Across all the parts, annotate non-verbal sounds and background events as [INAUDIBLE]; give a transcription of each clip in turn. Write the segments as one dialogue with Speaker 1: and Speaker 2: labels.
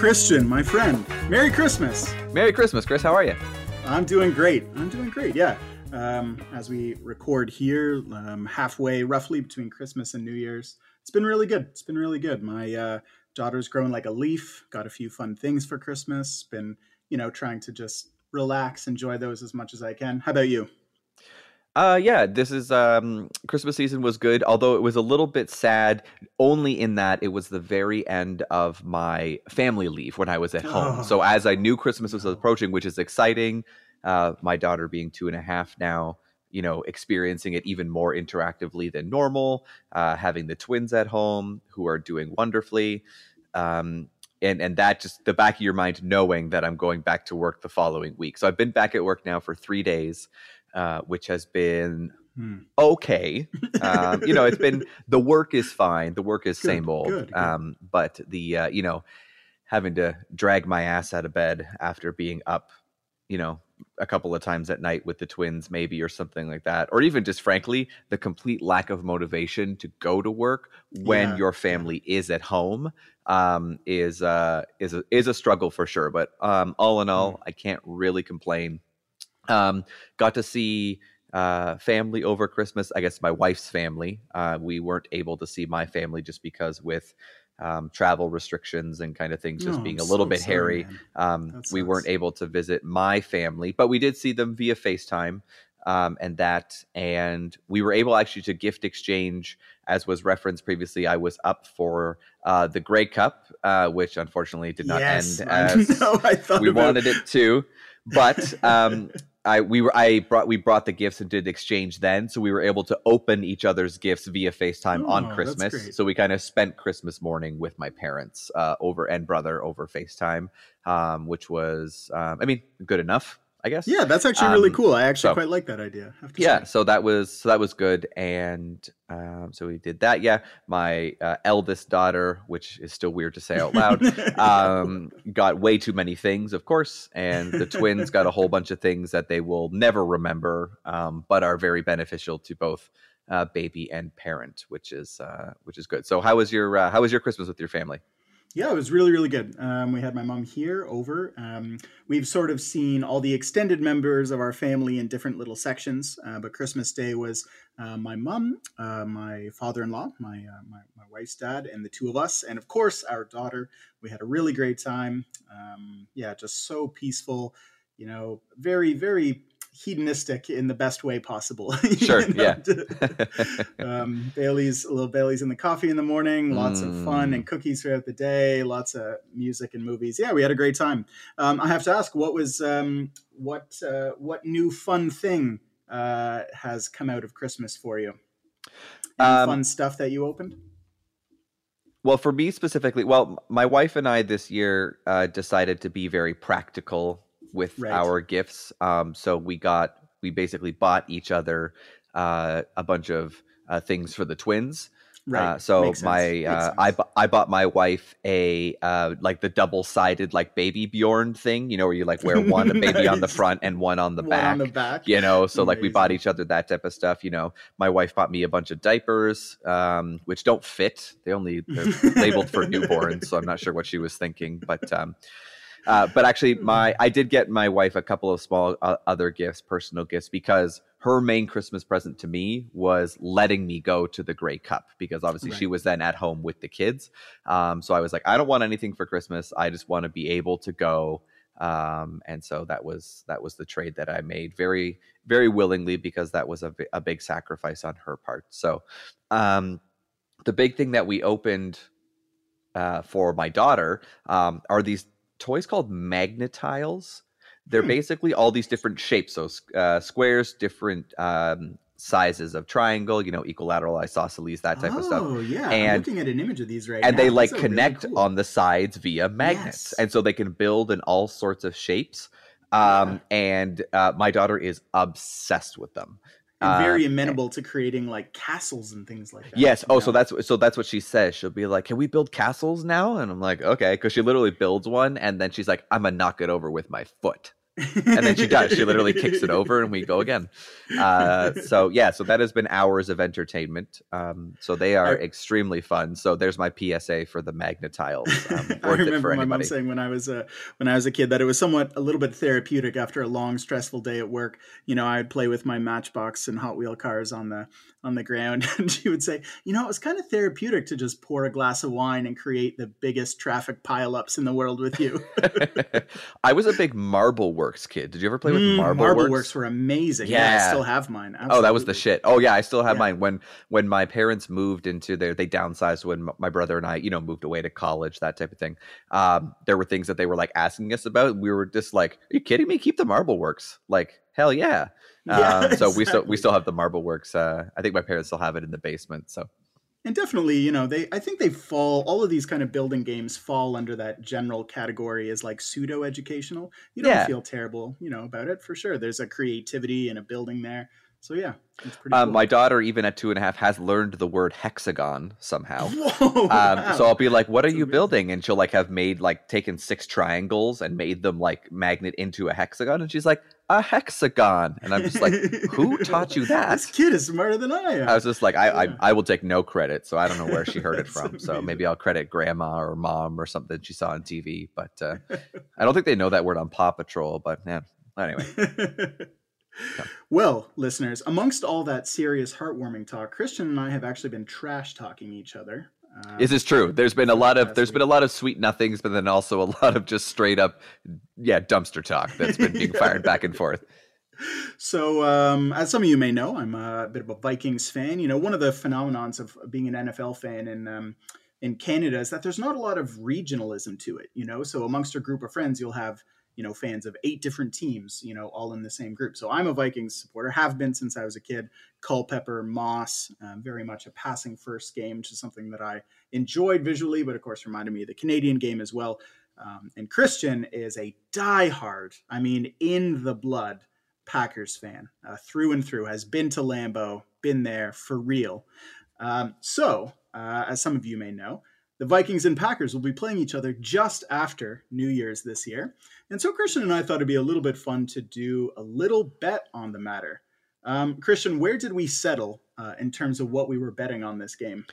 Speaker 1: Christian, my friend, Merry Christmas.
Speaker 2: Merry Christmas, Chris. How are you?
Speaker 1: I'm doing great. I'm doing great. Yeah. Um, as we record here, um, halfway roughly between Christmas and New Year's, it's been really good. It's been really good. My uh, daughter's grown like a leaf. Got a few fun things for Christmas. Been, you know, trying to just relax, enjoy those as much as I can. How about you?
Speaker 2: Uh, yeah, this is um, Christmas season was good, although it was a little bit sad. Only in that it was the very end of my family leave when I was at home.
Speaker 1: Oh.
Speaker 2: So as I knew Christmas was approaching, which is exciting, uh, my daughter being two and a half now, you know, experiencing it even more interactively than normal. Uh, having the twins at home who are doing wonderfully. Um, and and that just the back of your mind knowing that I'm going back to work the following week. So I've been back at work now for three days, uh, which has been
Speaker 1: Hmm.
Speaker 2: okay. Um, you know, it's been [LAUGHS] the work is fine. The work is
Speaker 1: Good,
Speaker 2: same old.
Speaker 1: good, good.
Speaker 2: Um, but the uh, you know having to drag my ass out of bed after being up, you know, a couple of times at night with the twins, maybe or something like that, or even just frankly the complete lack of motivation to go to work when
Speaker 1: Yeah,
Speaker 2: your family is at home um, is uh, is a, is a struggle for sure. But um, all in all,
Speaker 1: Mm.
Speaker 2: I can't really complain. Um, got to see uh, family over Christmas. I guess my wife's family. Uh, we weren't able to see my family just because with um, travel restrictions and kind of things just
Speaker 1: Oh,
Speaker 2: being a little
Speaker 1: so
Speaker 2: bit
Speaker 1: sorry,
Speaker 2: hairy. Um, we weren't able to visit my family, but we did see them via FaceTime. Um, and that, and we were able actually to gift exchange, as was referenced previously. I was up for uh, the Grey Cup, uh, which unfortunately did not
Speaker 1: yes,
Speaker 2: end
Speaker 1: I [LAUGHS]
Speaker 2: as
Speaker 1: know. I thought
Speaker 2: we wanted it to, but um, I we were I brought we brought the gifts and did exchange then, so we were able to open each other's gifts via FaceTime
Speaker 1: Oh,
Speaker 2: on Christmas. So we kind of spent Christmas morning with my parents uh, over and brother over FaceTime, um, which was um, I mean good enough, I guess.
Speaker 1: Yeah, that's actually really
Speaker 2: Um,
Speaker 1: cool. I actually
Speaker 2: so-
Speaker 1: quite like that idea. I have to
Speaker 2: Yeah,
Speaker 1: say.
Speaker 2: so that was so that was good, and um, so we did that. Yeah, my uh, eldest daughter, which is still weird to say out loud, [LAUGHS] um, got way too many things, of course, and the twins got a whole bunch of things that they will never remember, um, but are very beneficial to both uh, baby and parent, which is uh, which is good. So, how was your uh, how was your Christmas with your family?
Speaker 1: Yeah, it was really, really good. Um, we had my mom here over. Um, we've sort of seen all the extended members of our family in different little sections, uh, but Christmas Day was uh, my mom, uh, my father-in-law, my, uh, my my wife's dad, and the two of us, and of course our daughter. We had a really great time. Um, yeah, just so peaceful. You know, very, very hedonistic in the best way possible. [LAUGHS]
Speaker 2: Sure, yeah. [LAUGHS]
Speaker 1: um, Bailey's a little Bailey's in the coffee in the morning. Lots of fun
Speaker 2: Mm.
Speaker 1: and cookies throughout the day. Lots of music and movies. Yeah, we had a great time. Um, I have to ask, what was um, what uh, what new fun thing uh, has come out of Christmas for you? Any
Speaker 2: Um,
Speaker 1: fun stuff that you opened?
Speaker 2: Well, for me specifically, well, my wife and I this year uh, decided to be very practical with
Speaker 1: Right.
Speaker 2: our gifts. Um, so we got, we basically bought each other uh, a bunch of uh, things for the twins. Uh, so my, uh, I, bu- I bought my wife a uh, like the double sided like BabyBjörn thing, you know, where you like wear one a baby on the [LAUGHS] front and one on the
Speaker 1: One
Speaker 2: back
Speaker 1: on the back.
Speaker 2: you know so like we bought each other that type of stuff you know my wife bought me a bunch of diapers um, which don't fit they only they're labeled for [LAUGHS] newborns so i'm not sure what she was thinking but um, uh, but actually my i did get my wife a couple of small uh, other gifts personal gifts because her main christmas present to me was letting me go to the Grey Cup because obviously she was then at home with the kids. Um, so i was like i don't want anything for christmas. I just want to be able to go. Um, and so that was that was the trade that I made very very willingly because that was a, a big sacrifice on her part. So um, the big thing that we opened uh, for my daughter um, are these toys called Magna-Tiles. They're
Speaker 1: Hmm.
Speaker 2: basically all these different shapes, so uh, squares, different um, sizes of triangle, you know, equilateral, isosceles, that type
Speaker 1: oh,
Speaker 2: of stuff Oh
Speaker 1: yeah. I'm
Speaker 2: And-
Speaker 1: looking at an image of these right now.
Speaker 2: and
Speaker 1: now.
Speaker 2: they like
Speaker 1: These are really
Speaker 2: connect
Speaker 1: cool.
Speaker 2: on the sides via magnets
Speaker 1: Yes.
Speaker 2: and so they can build in all sorts of shapes um and uh, my daughter is obsessed with them
Speaker 1: and very uh, amenable to creating like castles and things like that.
Speaker 2: Yes. Oh, so that's so that's what she says. She'll be like, "Can we build castles now?" And I'm like, "Okay," because she literally builds one, and then she's like, "I'm gonna knock it over with my foot." And then she does. She literally kicks it over, and we go [LAUGHS] again. Uh, so yeah, so that has been hours of entertainment. Um, so they are I, extremely fun. So there's my PSA for the Magna-Tiles. [LAUGHS] Um,
Speaker 1: I remember my mom saying when I was a when I was a kid that it was somewhat a little bit therapeutic after a long stressful day at work. You know, I'd play with my Matchbox and Hot Wheel cars on the on the ground, [LAUGHS] and she would say, "You know, it was kind of therapeutic to just pour a glass of wine and create the biggest traffic pileups in the world with you."
Speaker 2: I was a big Marble Works kid. Did you ever play with mm, Marble,
Speaker 1: Marble
Speaker 2: Works?
Speaker 1: Works were amazing. Yeah. yeah I still have mine. Absolutely.
Speaker 2: Oh, that was the shit. Oh yeah, I still have yeah. mine. When when my parents moved into their, they downsized when my brother and I, you know, moved away to college, that type of thing. Um, there were things that they were like asking us about. We were just like, "Are you kidding me? Keep the Marble Works." Like hell yeah. [LAUGHS] Yeah, um, so exactly. we still we still have the Marble Works. Uh, I think my parents still have it in the basement. So
Speaker 1: and definitely you know they i think they fall all of these kind of building games fall under that general category as like pseudo educational you don't yeah. feel terrible you know about it for sure. There's a creativity and a building there so yeah,
Speaker 2: um, cool. My daughter, even at two and a half, has learned the word hexagon somehow. Whoa, um, [LAUGHS] wow. So I'll be like, "What That's are you amazing. building?" And she'll like have made like taken six triangles and made them like magnet into a hexagon, and she's like, "A hexagon," and I'm just like, "Who [LAUGHS] taught you that?"
Speaker 1: This kid is smarter than I am.
Speaker 2: I was just like, I, yeah. I, I will take no credit, so I don't know where she heard it from. so maybe I'll credit grandma or mom or something she saw on TV, but uh, [LAUGHS] I don't think they know that word on Paw Patrol. But yeah, anyway.
Speaker 1: Well, listeners, amongst all that serious, heartwarming talk, Christian and I have actually been trash talking each other.
Speaker 2: Uh, this is true. There's been a lot of there's been a lot of sweet nothings, but then also a [LAUGHS] lot of just straight up, yeah, dumpster talk that's been being [LAUGHS] fired back and forth.
Speaker 1: So, um, as some of you may know, I'm a bit of a Vikings fan. You know, one of the phenomenons of being an NFL fan in um, in Canada is that there's not a lot of regionalism to it. You know, so amongst a group of friends, you'll have you know fans of eight different teams you know all in the same group. So i'm a vikings supporter have been since i was a kid. Culpepper moss um, very much a passing first game is something that i enjoyed visually but of course reminded me of the canadian game as well. Um, and christian is a die-hard i mean in the blood packers fan. Uh, through and through has been to lambeau been there for real. Um, so uh, as some of you may know the Vikings and Packers will be playing each other just after New Year's this year. And so Christian and I thought it'd be a little bit fun to do a little bet on the matter. Um, Christian, where did we settle uh, in terms of what we were betting on this game?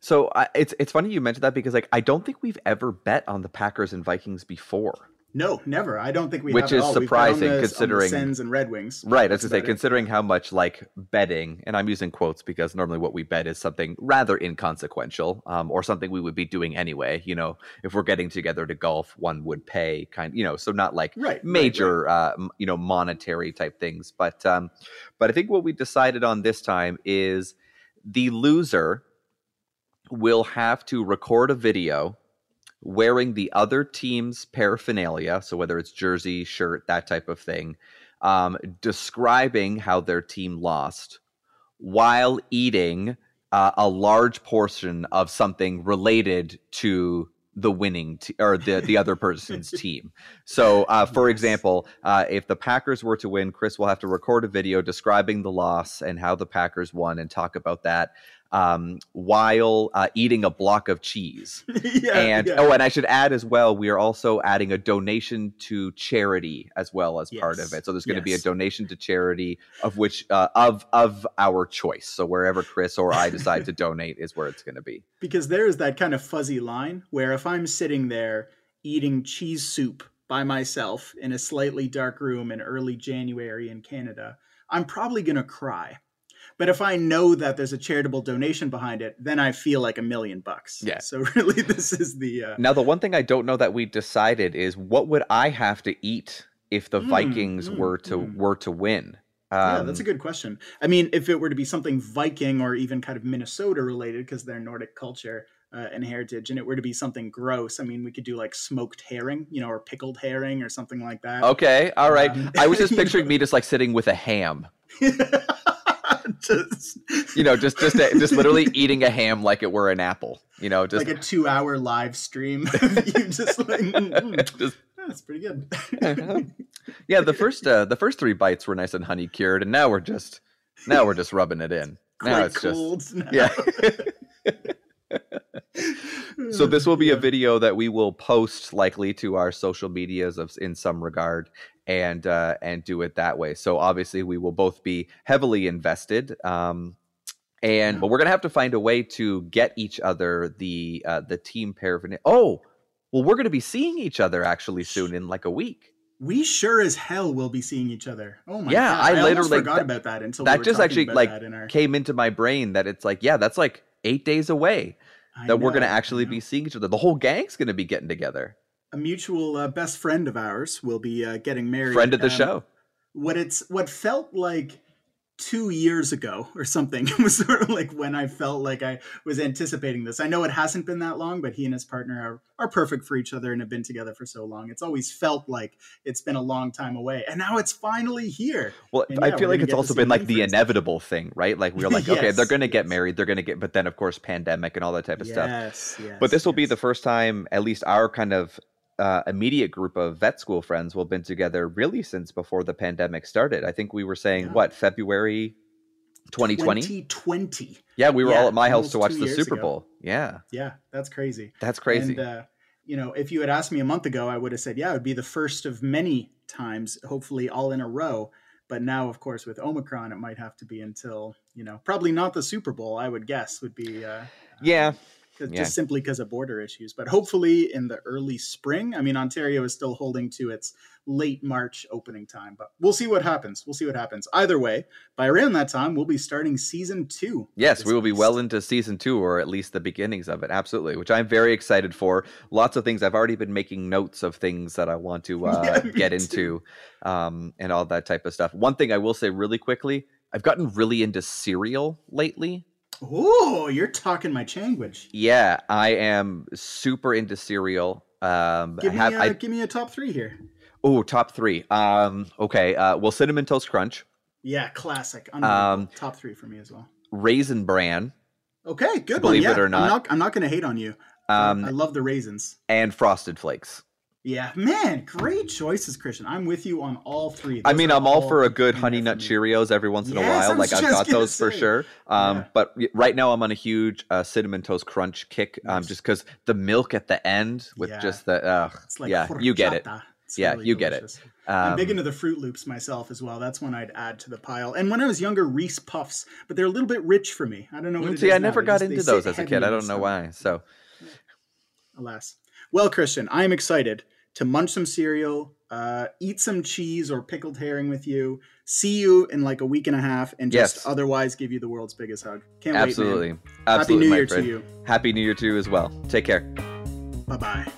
Speaker 2: So uh, it's it's funny you mentioned that because like I don't think we've ever bet on the Packers and Vikings before.
Speaker 1: No, never. I don't think we.
Speaker 2: Which is surprising the, considering
Speaker 1: Sens and Red Wings.
Speaker 2: Right, as I say, considering how much like betting, and I'm using quotes because normally what we bet is something rather inconsequential, um, or something we would be doing anyway. You know, if we're getting together to golf, one would pay kind, you know, so not like right, major, right, right. Uh, you know, monetary type things. But um, but I think what we decided on this time is the loser will have to record a video wearing the other team's paraphernalia, so whether it's jersey, shirt, that type of thing, um, describing how their team lost while eating uh, a large portion of something related to the winning t- or the the other person's [LAUGHS] team. So, uh, for example, uh, if the Packers were to win, Chris will have to record a video describing the loss and how the Packers won, and talk about that um, while uh, eating a block of cheese. [LAUGHS] yeah, and yeah. oh, and I should add as well, we are also adding a donation to charity as well as yes. part of it. So there's going to yes. be a donation to charity of which uh, of of our choice. So wherever Chris or I decide to [LAUGHS] donate is where it's going to be.
Speaker 1: Because there is that kind of fuzzy line where if I'm sitting there eating cheese soup by myself in a slightly dark room in early January in Canada, I'm probably going to cry but if I know that there's a charitable donation behind it, then I feel like a million bucks.
Speaker 2: Yeah.
Speaker 1: So [LAUGHS] really, this is the. Uh...
Speaker 2: Now, the one thing I don't know that we decided is what would I have to eat if the mm, Vikings mm, were to mm. were to win.
Speaker 1: Um, yeah, that's a um, good question. I mean, if it were to be something Viking or even kind of Minnesota related, because they're Nordic culture, uh, and heritage and it were to be something gross i mean we could do like smoked herring you know or pickled herring or something like that
Speaker 2: okay all right um, i was just [LAUGHS] picturing me just like sitting with a ham [LAUGHS] just you know, just just just literally [LAUGHS] eating a ham like it were an apple. You know, just
Speaker 1: like a two-hour live stream. [LAUGHS] you just like mm, mm. [LAUGHS] just, that's pretty good.
Speaker 2: yeah, the first uh, the first three bites were nice and honey cured, and now we're just Now we're just rubbing it in. now
Speaker 1: Quite
Speaker 2: it's
Speaker 1: cold.
Speaker 2: just
Speaker 1: now.
Speaker 2: yeah. so this will be a video that we will post likely to our social medias of in some regard and uh and do it that way. So obviously we will both be heavily invested um and but we're gonna have to find a way to get each other the uh the team paraphernalia oh well we're gonna be seeing each other actually soon in like a week.
Speaker 1: We sure as hell will be seeing each other. Oh my
Speaker 2: Yeah,
Speaker 1: god!
Speaker 2: I
Speaker 1: almost
Speaker 2: literally-
Speaker 1: forgot
Speaker 2: that-
Speaker 1: about that until
Speaker 2: that
Speaker 1: we
Speaker 2: just actually, like,
Speaker 1: in our,
Speaker 2: came into my brain that it's like yeah that's like eight days away
Speaker 1: I
Speaker 2: that we're gonna actually be seeing each other. The whole gang's gonna be getting together
Speaker 1: a mutual uh, best friend of ours will be uh, getting married.
Speaker 2: friend of the
Speaker 1: um,
Speaker 2: show
Speaker 1: What it's what felt like two years ago [LAUGHS] or something it [LAUGHS] was sort of like when I felt like I was anticipating this. I know it hasn't been that long, but he and his partner are are perfect for each other and have been together for so long. It's always felt like it's been a long time away, and now it's finally here.
Speaker 2: Well,
Speaker 1: And
Speaker 2: I feel like it's also been like the inevitable thing, right? Like we were [LAUGHS] like, okay, they're going to get married, they're going to get, but then of course pandemic and all that type of stuff.
Speaker 1: Yes, yes.
Speaker 2: But this will be the first time, at least our kind of uh, immediate group of vet school friends We've been together really since before the pandemic started. I think we were saying
Speaker 1: Yeah.
Speaker 2: what February 2020.
Speaker 1: 2020.
Speaker 2: Yeah, we were
Speaker 1: Yeah,
Speaker 2: all at my house to watch the Super
Speaker 1: ago.
Speaker 2: Bowl. Yeah,
Speaker 1: Yeah, that's crazy.
Speaker 2: that's crazy.
Speaker 1: And, uh, you know, if you had asked me a month ago, I would have said, yeah, it would be the first of many times, hopefully all in a row. But now, of course, with Omicron, it might have to be until, you know, probably not the Super Bowl, I would guess, would be. Uh,
Speaker 2: yeah,
Speaker 1: 'cause-
Speaker 2: Yeah.
Speaker 1: just simply because of border issues. But hopefully in the early spring. I mean, Ontario is still holding to its late March opening time, but we'll see what happens. We'll see what happens. Either way, by around that time, we'll be starting season two.
Speaker 2: Yes, we will be well into season two, or at least the beginnings of it. Absolutely, which I'm very excited for. Lots of things. I've already been making notes of things that I want to [LAUGHS] uh,
Speaker 1: Yeah,
Speaker 2: get into, um, and all that type of stuff. One thing I will say really quickly: I've gotten really into cereal lately.
Speaker 1: Oh, you're talking my language.
Speaker 2: Yeah, I am super into cereal. Um,
Speaker 1: Give me,
Speaker 2: have,
Speaker 1: uh,
Speaker 2: I,
Speaker 1: give me a top three here.
Speaker 2: oh, top three. Um, okay. Uh, well, cinnamon toast crunch,
Speaker 1: Yeah, classic.
Speaker 2: Um,
Speaker 1: Top three for me as well.
Speaker 2: raisin bran,
Speaker 1: Okay, good
Speaker 2: believe
Speaker 1: one.
Speaker 2: it
Speaker 1: Yeah,
Speaker 2: or not.
Speaker 1: I'm not. Not going to hate on you.
Speaker 2: um,
Speaker 1: I love the raisins.
Speaker 2: and frosted flakes.
Speaker 1: Yeah, man, great choices, Christian. I'm with you on all three.
Speaker 2: I mean, I'm all for a good honey nut. Cheerios every once in a
Speaker 1: Yes, I
Speaker 2: while.
Speaker 1: was
Speaker 2: Like I've got those for sure. Um,
Speaker 1: Yeah.
Speaker 2: but right now I'm on a huge uh, cinnamon toast crunch kick. Um,
Speaker 1: Nice.
Speaker 2: just because the milk at the end with
Speaker 1: Yeah.
Speaker 2: just the uh,
Speaker 1: It's like
Speaker 2: yeah, you get it.
Speaker 1: It's
Speaker 2: Yeah,
Speaker 1: really
Speaker 2: you get it. Um,
Speaker 1: I'm big into the Froot Loops myself as well. That's one I'd add to the pile. And when I was younger, Reese Puffs, but they're a little bit rich for me. I don't know what it
Speaker 2: Mm, see, I never
Speaker 1: They
Speaker 2: got
Speaker 1: just-
Speaker 2: into those as a kid. I don't know why. So
Speaker 1: alas. Well, Christian, I am excited to munch some cereal, uh, eat some cheese or pickled herring with you, see you in like a week and a half, and just
Speaker 2: Yes.
Speaker 1: otherwise give you the world's biggest hug. Can't
Speaker 2: absolutely,
Speaker 1: wait, man. Happy New Year
Speaker 2: friend.
Speaker 1: to you.
Speaker 2: Happy New Year to you as well. Take care.
Speaker 1: Bye bye.